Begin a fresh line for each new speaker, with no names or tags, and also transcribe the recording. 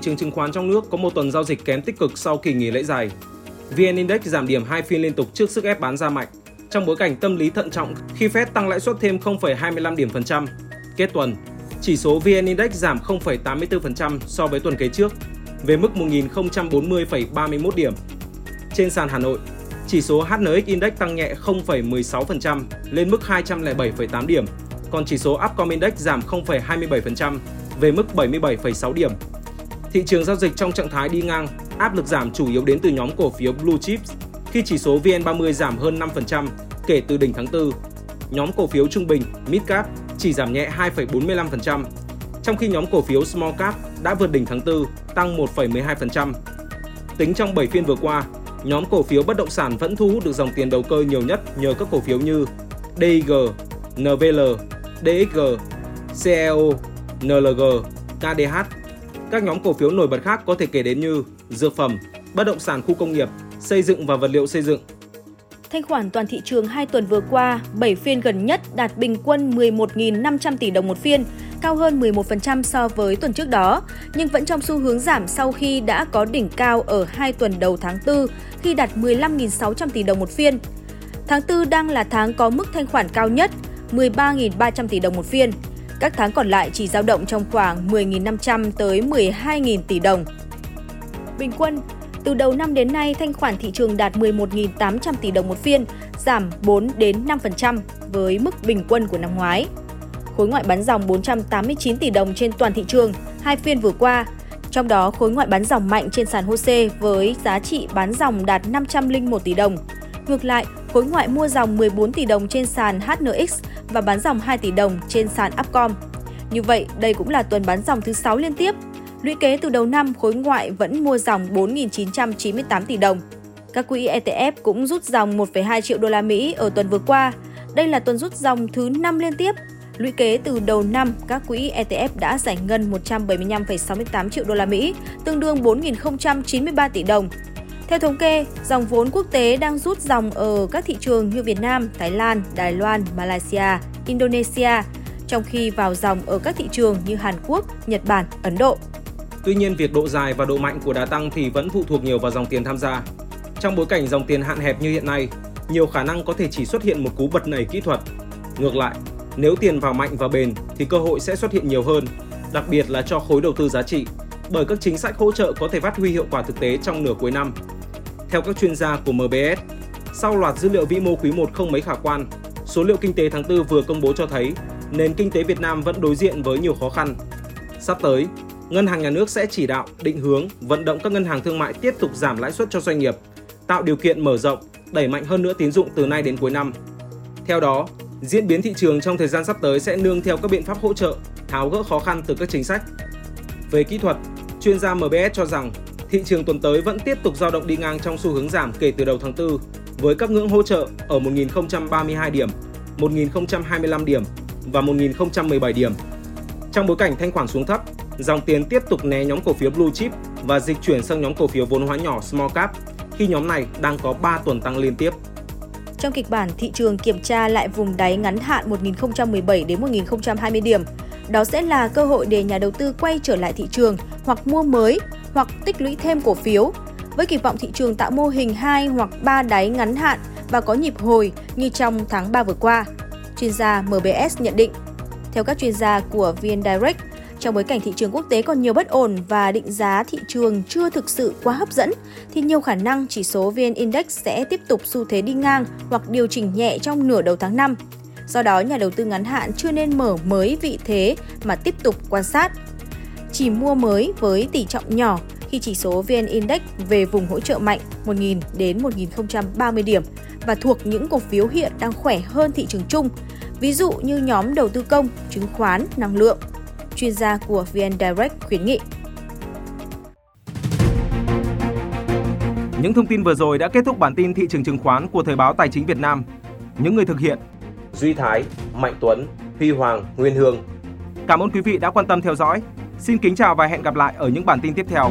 Trường chứng khoán trong nước có một tuần giao dịch kém tích cực sau kỳ nghỉ lễ dài. VN Index giảm điểm hai phiên liên tục trước sức ép bán ra mạnh, trong bối cảnh tâm lý thận trọng khi Fed tăng lãi suất thêm 0,25 điểm phần trăm. Kết tuần, chỉ số VN Index giảm 0,84% so với tuần kế trước, về mức 1.040,31 điểm. Trên sàn Hà Nội, chỉ số HNX Index tăng nhẹ 0,16% lên mức 207,8 điểm, còn chỉ số Upcom Index giảm 0,27% về mức 77,6 điểm. Thị trường giao dịch trong trạng thái đi ngang, áp lực giảm chủ yếu đến từ nhóm cổ phiếu Blue Chips, khi chỉ số VN30 giảm hơn 5% kể từ đỉnh tháng 4. Nhóm cổ phiếu trung bình, mid cap chỉ giảm nhẹ 2,45%, trong khi nhóm cổ phiếu Small Cap đã vượt đỉnh tháng 4, tăng 1,12%. Tính trong 7 phiên vừa qua, nhóm cổ phiếu bất động sản vẫn thu hút được dòng tiền đầu cơ nhiều nhất nhờ các cổ phiếu như DIG, NVL, DXG, CEO, NLG, KDH. Các nhóm cổ phiếu nổi bật khác có thể kể đến như dược phẩm, bất động sản khu công nghiệp, xây dựng và vật liệu xây dựng,
Thanh khoản toàn thị trường 2 tuần vừa qua, 7 phiên gần nhất đạt bình quân 11.500 tỷ đồng một phiên, cao hơn 11% so với tuần trước đó, nhưng vẫn trong xu hướng giảm sau khi đã có đỉnh cao ở 2 tuần đầu tháng 4 khi đạt 15.600 tỷ đồng một phiên. Tháng 4 đang là tháng có mức thanh khoản cao nhất, 13.300 tỷ đồng một phiên. Các tháng còn lại chỉ dao động trong khoảng 10.500 tới 12.000 tỷ đồng. Bình quân, từ đầu năm đến nay, thanh khoản thị trường đạt 11.800 tỷ đồng một phiên, giảm 4 đến 5% với mức bình quân của năm ngoái. Khối ngoại bán dòng 489 tỷ đồng trên toàn thị trường hai phiên vừa qua, trong đó khối ngoại bán dòng mạnh trên sàn HOSE với giá trị bán dòng đạt 501 tỷ đồng. Ngược lại, khối ngoại mua dòng 14 tỷ đồng trên sàn HNX và bán dòng 2 tỷ đồng trên sàn Upcom. Như vậy, đây cũng là tuần bán dòng thứ 6 liên tiếp Lũy kế từ đầu năm, khối ngoại vẫn mua dòng 4.998 tỷ đồng. Các quỹ ETF cũng rút dòng 1,2 triệu đô la Mỹ ở tuần vừa qua. Đây là tuần rút dòng thứ 5 liên tiếp. Lũy kế từ đầu năm, các quỹ ETF đã giải ngân 175,68 triệu đô la Mỹ, tương đương 4.093 tỷ đồng. Theo thống kê, dòng vốn quốc tế đang rút dòng ở các thị trường như Việt Nam, Thái Lan, Đài Loan, Malaysia, Indonesia, trong khi vào dòng ở các thị trường như Hàn Quốc, Nhật Bản, Ấn Độ.
Tuy nhiên, việc độ dài và độ mạnh của đá tăng thì vẫn phụ thuộc nhiều vào dòng tiền tham gia. Trong bối cảnh dòng tiền hạn hẹp như hiện nay, nhiều khả năng có thể chỉ xuất hiện một cú bật nảy kỹ thuật. Ngược lại, nếu tiền vào mạnh và bền thì cơ hội sẽ xuất hiện nhiều hơn, đặc biệt là cho khối đầu tư giá trị, bởi các chính sách hỗ trợ có thể phát huy hiệu quả thực tế trong nửa cuối năm. Theo các chuyên gia của MBS, sau loạt dữ liệu vĩ mô quý 1 không mấy khả quan, số liệu kinh tế tháng 4 vừa công bố cho thấy nền kinh tế Việt Nam vẫn đối diện với nhiều khó khăn. Sắp tới, Ngân hàng Nhà nước sẽ chỉ đạo, định hướng, vận động các ngân hàng thương mại tiếp tục giảm lãi suất cho doanh nghiệp, tạo điều kiện mở rộng, đẩy mạnh hơn nữa tín dụng từ nay đến cuối năm. Theo đó, diễn biến thị trường trong thời gian sắp tới sẽ nương theo các biện pháp hỗ trợ, tháo gỡ khó khăn từ các chính sách. Về kỹ thuật, chuyên gia MBS cho rằng thị trường tuần tới vẫn tiếp tục dao động đi ngang trong xu hướng giảm kể từ đầu tháng 4 với các ngưỡng hỗ trợ ở 1032 điểm, 1025 điểm và 1017 điểm. Trong bối cảnh thanh khoản xuống thấp, dòng tiền tiếp tục né nhóm cổ phiếu blue chip và dịch chuyển sang nhóm cổ phiếu vốn hóa nhỏ small cap khi nhóm này đang có 3 tuần tăng liên tiếp.
Trong kịch bản thị trường kiểm tra lại vùng đáy ngắn hạn 1017 đến 1020 điểm, đó sẽ là cơ hội để nhà đầu tư quay trở lại thị trường hoặc mua mới hoặc tích lũy thêm cổ phiếu với kỳ vọng thị trường tạo mô hình 2 hoặc 3 đáy ngắn hạn và có nhịp hồi như trong tháng 3 vừa qua. Chuyên gia MBS nhận định. Theo các chuyên gia của VN Direct, trong bối cảnh thị trường quốc tế còn nhiều bất ổn và định giá thị trường chưa thực sự quá hấp dẫn, thì nhiều khả năng chỉ số VN Index sẽ tiếp tục xu thế đi ngang hoặc điều chỉnh nhẹ trong nửa đầu tháng 5. Do đó, nhà đầu tư ngắn hạn chưa nên mở mới vị thế mà tiếp tục quan sát. Chỉ mua mới với tỷ trọng nhỏ khi chỉ số VN Index về vùng hỗ trợ mạnh 1.000 đến 1.030 điểm và thuộc những cổ phiếu hiện đang khỏe hơn thị trường chung, ví dụ như nhóm đầu tư công, chứng khoán, năng lượng. chuyên gia của VN Direct khuyến nghị.
Những thông tin vừa rồi đã kết thúc bản tin thị trường chứng khoán của Thời báo Tài chính Việt Nam. Những người thực hiện Duy Thái, Mạnh Tuấn, Huy Hoàng, Nguyên Hương. Cảm ơn quý vị đã quan tâm theo dõi. Xin kính chào và hẹn gặp lại ở những bản tin tiếp theo.